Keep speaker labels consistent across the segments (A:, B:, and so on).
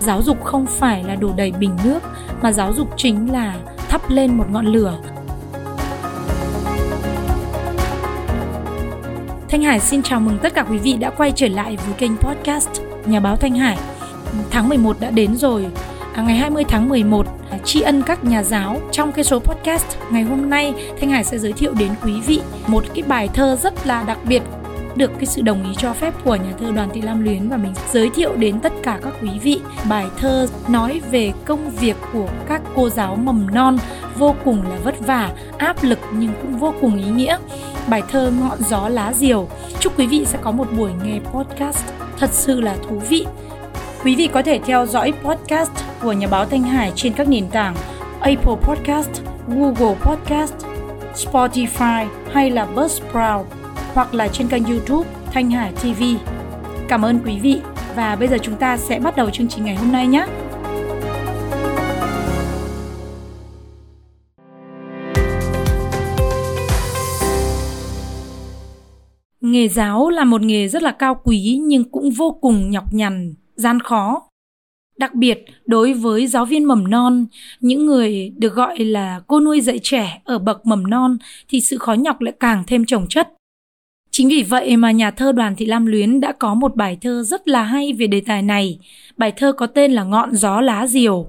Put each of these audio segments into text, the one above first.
A: giáo dục không phải là đổ đầy bình nước mà giáo dục chính là thắp lên một ngọn lửa Thanh Hải xin chào mừng tất cả quý vị đã quay trở lại với kênh podcast Nhà báo Thanh Hải. Tháng 11 đã đến rồi. À, ngày 20 tháng 11 à, tri ân các nhà giáo trong cái số podcast ngày hôm nay Thanh Hải sẽ giới thiệu đến quý vị một cái bài thơ rất là đặc biệt được cái sự đồng ý cho phép của nhà thơ Đoàn Thị Lam Luyến và mình giới thiệu đến tất cả các quý vị bài thơ nói về công việc của các cô giáo mầm non vô cùng là vất vả, áp lực nhưng cũng vô cùng ý nghĩa. Bài thơ Ngọn gió lá diều. Chúc quý vị sẽ có một buổi nghe podcast thật sự là thú vị. Quý vị có thể theo dõi podcast của nhà báo Thanh Hải trên các nền tảng Apple Podcast, Google Podcast, Spotify hay là Buzzsprout hoặc là trên kênh YouTube Thanh Hải TV. Cảm ơn quý vị và bây giờ chúng ta sẽ bắt đầu chương trình ngày hôm nay nhé. Nghề giáo là một nghề rất là cao quý nhưng cũng vô cùng nhọc nhằn, gian khó. Đặc biệt đối với giáo viên mầm non, những người được gọi là cô nuôi dạy trẻ ở bậc mầm non thì sự khó nhọc lại càng thêm trồng chất. Chính vì vậy mà nhà thơ Đoàn Thị Lam Luyến đã có một bài thơ rất là hay về đề tài này. Bài thơ có tên là Ngọn gió lá diều.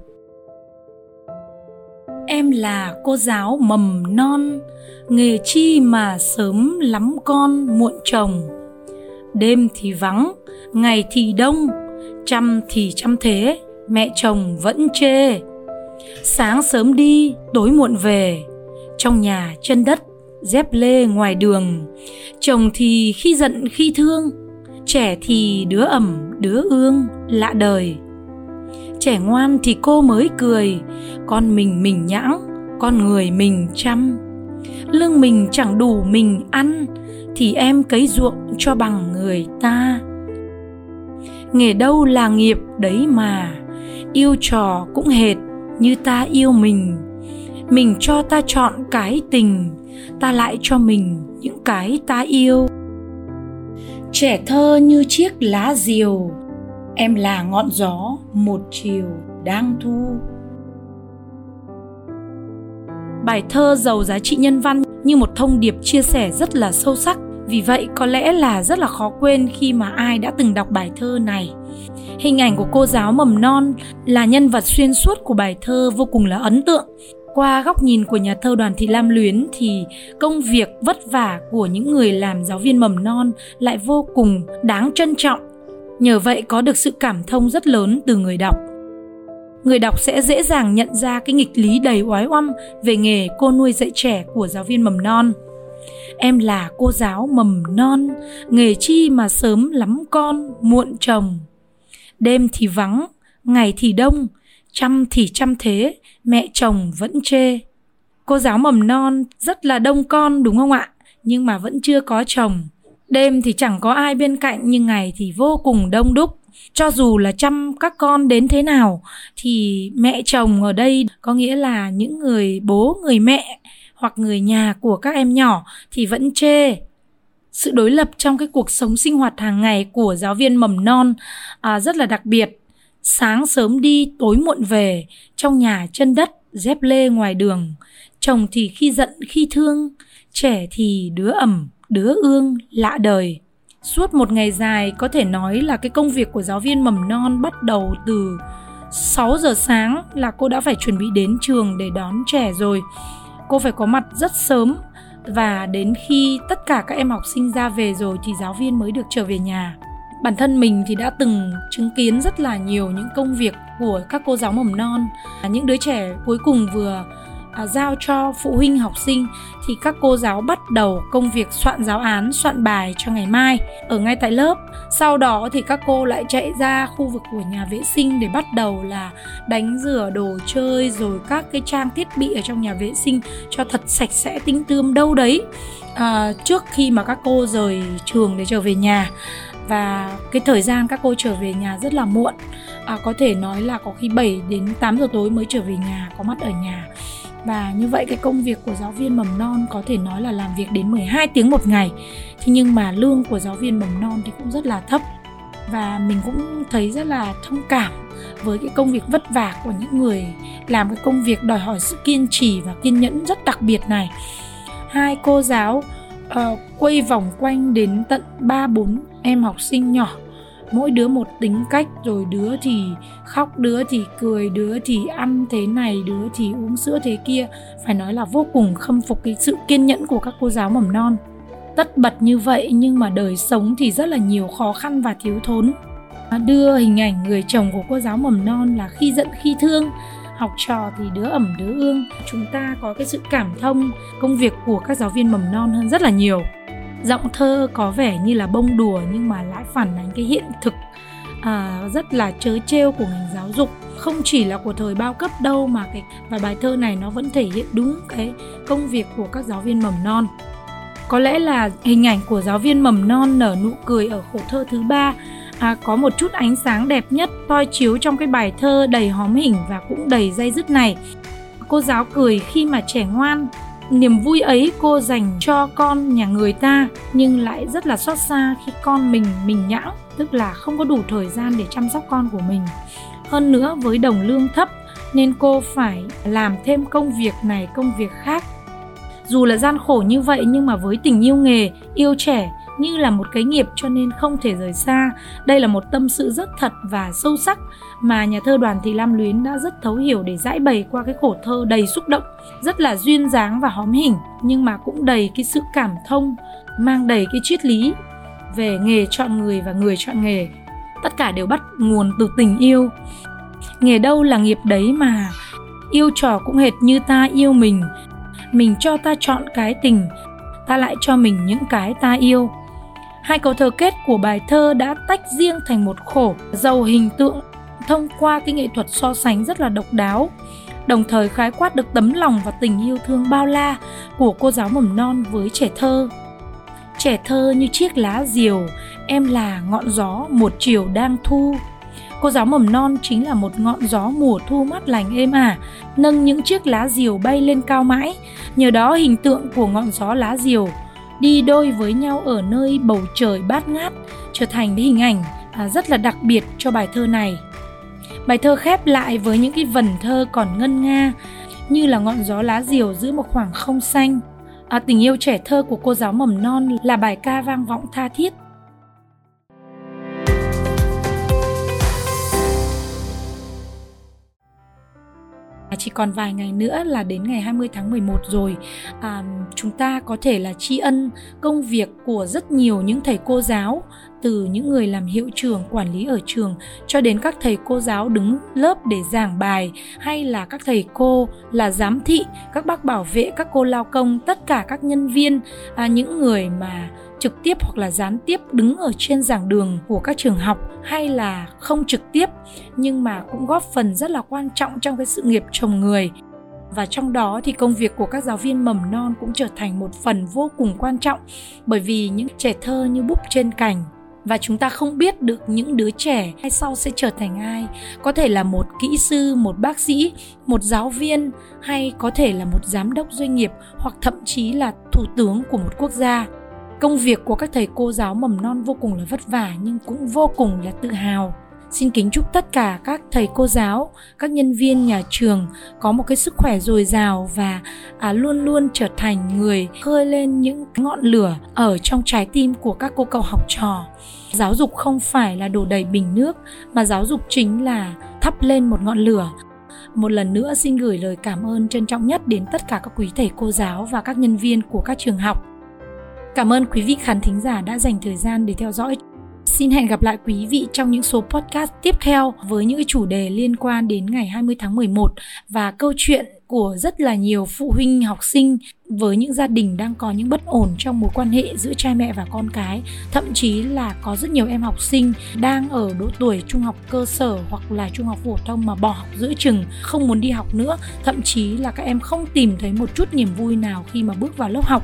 A: Em là cô giáo mầm non, nghề chi mà sớm lắm con muộn chồng. Đêm thì vắng, ngày thì đông, chăm thì chăm thế, mẹ chồng vẫn chê. Sáng sớm đi, tối muộn về, trong nhà chân đất dép lê ngoài đường. Chồng thì khi giận, khi thương, trẻ thì đứa ẩm, đứa ương, lạ đời. Trẻ ngoan thì cô mới cười, con mình mình nhãng, con người mình chăm. Lương mình chẳng đủ mình ăn, thì em cấy ruộng cho bằng người ta. Nghề đâu là nghiệp đấy mà, yêu trò cũng hệt như ta yêu mình mình cho ta chọn cái tình, ta lại cho mình những cái ta yêu. Trẻ thơ như chiếc lá diều, em là ngọn gió một chiều đang thu. Bài thơ giàu giá trị nhân văn như một thông điệp chia sẻ rất là sâu sắc. Vì vậy, có lẽ là rất là khó quên khi mà ai đã từng đọc bài thơ này. Hình ảnh của cô giáo mầm non là nhân vật xuyên suốt của bài thơ vô cùng là ấn tượng qua góc nhìn của nhà thơ đoàn thị lam luyến thì công việc vất vả của những người làm giáo viên mầm non lại vô cùng đáng trân trọng. Nhờ vậy có được sự cảm thông rất lớn từ người đọc. Người đọc sẽ dễ dàng nhận ra cái nghịch lý đầy oái oăm về nghề cô nuôi dạy trẻ của giáo viên mầm non. Em là cô giáo mầm non, nghề chi mà sớm lắm con, muộn chồng. Đêm thì vắng, ngày thì đông chăm thì chăm thế mẹ chồng vẫn chê. Cô giáo mầm non rất là đông con đúng không ạ? Nhưng mà vẫn chưa có chồng. Đêm thì chẳng có ai bên cạnh nhưng ngày thì vô cùng đông đúc. Cho dù là chăm các con đến thế nào thì mẹ chồng ở đây có nghĩa là những người bố người mẹ hoặc người nhà của các em nhỏ thì vẫn chê. Sự đối lập trong cái cuộc sống sinh hoạt hàng ngày của giáo viên mầm non à, rất là đặc biệt sáng sớm đi, tối muộn về, trong nhà chân đất, dép lê ngoài đường. Chồng thì khi giận, khi thương, trẻ thì đứa ẩm, đứa ương, lạ đời. Suốt một ngày dài, có thể nói là cái công việc của giáo viên mầm non bắt đầu từ 6 giờ sáng là cô đã phải chuẩn bị đến trường để đón trẻ rồi. Cô phải có mặt rất sớm và đến khi tất cả các em học sinh ra về rồi thì giáo viên mới được trở về nhà bản thân mình thì đã từng chứng kiến rất là nhiều những công việc của các cô giáo mầm non. À, những đứa trẻ cuối cùng vừa à, giao cho phụ huynh học sinh thì các cô giáo bắt đầu công việc soạn giáo án soạn bài cho ngày mai ở ngay tại lớp. Sau đó thì các cô lại chạy ra khu vực của nhà vệ sinh để bắt đầu là đánh rửa đồ chơi rồi các cái trang thiết bị ở trong nhà vệ sinh cho thật sạch sẽ tinh tươm đâu đấy. À, trước khi mà các cô rời trường để trở về nhà và cái thời gian các cô trở về nhà rất là muộn. À, có thể nói là có khi 7 đến 8 giờ tối mới trở về nhà có mặt ở nhà. Và như vậy cái công việc của giáo viên mầm non có thể nói là làm việc đến 12 tiếng một ngày. Thế nhưng mà lương của giáo viên mầm non thì cũng rất là thấp. Và mình cũng thấy rất là thông cảm với cái công việc vất vả của những người làm cái công việc đòi hỏi sự kiên trì và kiên nhẫn rất đặc biệt này. Hai cô giáo uh, quay vòng quanh đến tận ba bốn em học sinh nhỏ. Mỗi đứa một tính cách, rồi đứa thì khóc, đứa thì cười, đứa thì ăn thế này, đứa thì uống sữa thế kia. Phải nói là vô cùng khâm phục cái sự kiên nhẫn của các cô giáo mầm non. Tất bật như vậy, nhưng mà đời sống thì rất là nhiều khó khăn và thiếu thốn. Đưa hình ảnh người chồng của cô giáo mầm non là khi giận, khi thương. Học trò thì đứa ẩm, đứa ương. Chúng ta có cái sự cảm thông. Công việc của các giáo viên mầm non hơn rất là nhiều giọng thơ có vẻ như là bông đùa nhưng mà lại phản ánh cái hiện thực à, rất là chớ trêu của ngành giáo dục. Không chỉ là của thời bao cấp đâu mà cái và bài thơ này nó vẫn thể hiện đúng cái công việc của các giáo viên mầm non. Có lẽ là hình ảnh của giáo viên mầm non nở nụ cười ở khổ thơ thứ ba à, có một chút ánh sáng đẹp nhất soi chiếu trong cái bài thơ đầy hóm hình và cũng đầy dây dứt này. Cô giáo cười khi mà trẻ ngoan niềm vui ấy cô dành cho con nhà người ta, nhưng lại rất là xót xa khi con mình mình nhãng tức là không có đủ thời gian để chăm sóc con của mình. Hơn nữa, với đồng lương thấp, nên cô phải làm thêm công việc này, công việc khác. Dù là gian khổ như vậy, nhưng mà với tình yêu nghề, yêu trẻ như là một cái nghiệp cho nên không thể rời xa. Đây là một tâm sự rất thật và sâu sắc mà nhà thơ Đoàn Thị Lam Luyến đã rất thấu hiểu để giải bày qua cái khổ thơ đầy xúc động, rất là duyên dáng và hóm hình nhưng mà cũng đầy cái sự cảm thông, mang đầy cái triết lý về nghề chọn người và người chọn nghề. Tất cả đều bắt nguồn từ tình yêu. Nghề đâu là nghiệp đấy mà yêu trò cũng hệt như ta yêu mình mình cho ta chọn cái tình ta lại cho mình những cái ta yêu Hai câu thơ kết của bài thơ đã tách riêng thành một khổ, giàu hình tượng, thông qua cái nghệ thuật so sánh rất là độc đáo, đồng thời khái quát được tấm lòng và tình yêu thương bao la của cô giáo mầm non với trẻ thơ. Trẻ thơ như chiếc lá diều, em là ngọn gió một chiều đang thu. Cô giáo mầm non chính là một ngọn gió mùa thu mát lành êm ả, nâng những chiếc lá diều bay lên cao mãi. Nhờ đó hình tượng của ngọn gió lá diều đi đôi với nhau ở nơi bầu trời bát ngát trở thành cái hình ảnh à, rất là đặc biệt cho bài thơ này. Bài thơ khép lại với những cái vần thơ còn ngân nga như là ngọn gió lá diều giữa một khoảng không xanh. À, tình yêu trẻ thơ của cô giáo mầm non là bài ca vang vọng tha thiết. Chỉ còn vài ngày nữa là đến ngày 20 tháng 11 rồi. À, chúng ta có thể là tri ân công việc của rất nhiều những thầy cô giáo từ những người làm hiệu trưởng quản lý ở trường cho đến các thầy cô giáo đứng lớp để giảng bài hay là các thầy cô là giám thị các bác bảo vệ các cô lao công tất cả các nhân viên à, những người mà trực tiếp hoặc là gián tiếp đứng ở trên giảng đường của các trường học hay là không trực tiếp nhưng mà cũng góp phần rất là quan trọng trong cái sự nghiệp chồng người. Và trong đó thì công việc của các giáo viên mầm non cũng trở thành một phần vô cùng quan trọng bởi vì những trẻ thơ như búp trên cành và chúng ta không biết được những đứa trẻ hay sau sẽ trở thành ai. Có thể là một kỹ sư, một bác sĩ, một giáo viên, hay có thể là một giám đốc doanh nghiệp, hoặc thậm chí là thủ tướng của một quốc gia. Công việc của các thầy cô giáo mầm non vô cùng là vất vả, nhưng cũng vô cùng là tự hào xin kính chúc tất cả các thầy cô giáo các nhân viên nhà trường có một cái sức khỏe dồi dào và à, luôn luôn trở thành người khơi lên những ngọn lửa ở trong trái tim của các cô cậu học trò giáo dục không phải là đổ đầy bình nước mà giáo dục chính là thắp lên một ngọn lửa một lần nữa xin gửi lời cảm ơn trân trọng nhất đến tất cả các quý thầy cô giáo và các nhân viên của các trường học Cảm ơn quý vị khán thính giả đã dành thời gian để theo dõi. Xin hẹn gặp lại quý vị trong những số podcast tiếp theo với những chủ đề liên quan đến ngày 20 tháng 11 và câu chuyện của rất là nhiều phụ huynh, học sinh với những gia đình đang có những bất ổn trong mối quan hệ giữa cha mẹ và con cái. Thậm chí là có rất nhiều em học sinh đang ở độ tuổi trung học cơ sở hoặc là trung học phổ thông mà bỏ học giữa chừng, không muốn đi học nữa. Thậm chí là các em không tìm thấy một chút niềm vui nào khi mà bước vào lớp học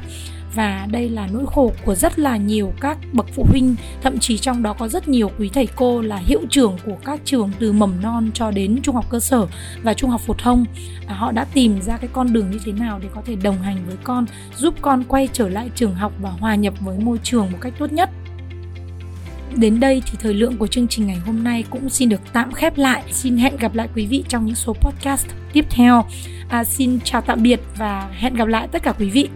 A: và đây là nỗi khổ của rất là nhiều các bậc phụ huynh thậm chí trong đó có rất nhiều quý thầy cô là hiệu trưởng của các trường từ mầm non cho đến trung học cơ sở và trung học phổ thông. À, họ đã tìm ra cái con đường như thế nào để có thể đồng hành với con giúp con quay trở lại trường học và hòa nhập với môi trường một cách tốt nhất. Đến đây thì thời lượng của chương trình ngày hôm nay cũng xin được tạm khép lại. Xin hẹn gặp lại quý vị trong những số podcast tiếp theo. À, xin chào tạm biệt và hẹn gặp lại tất cả quý vị.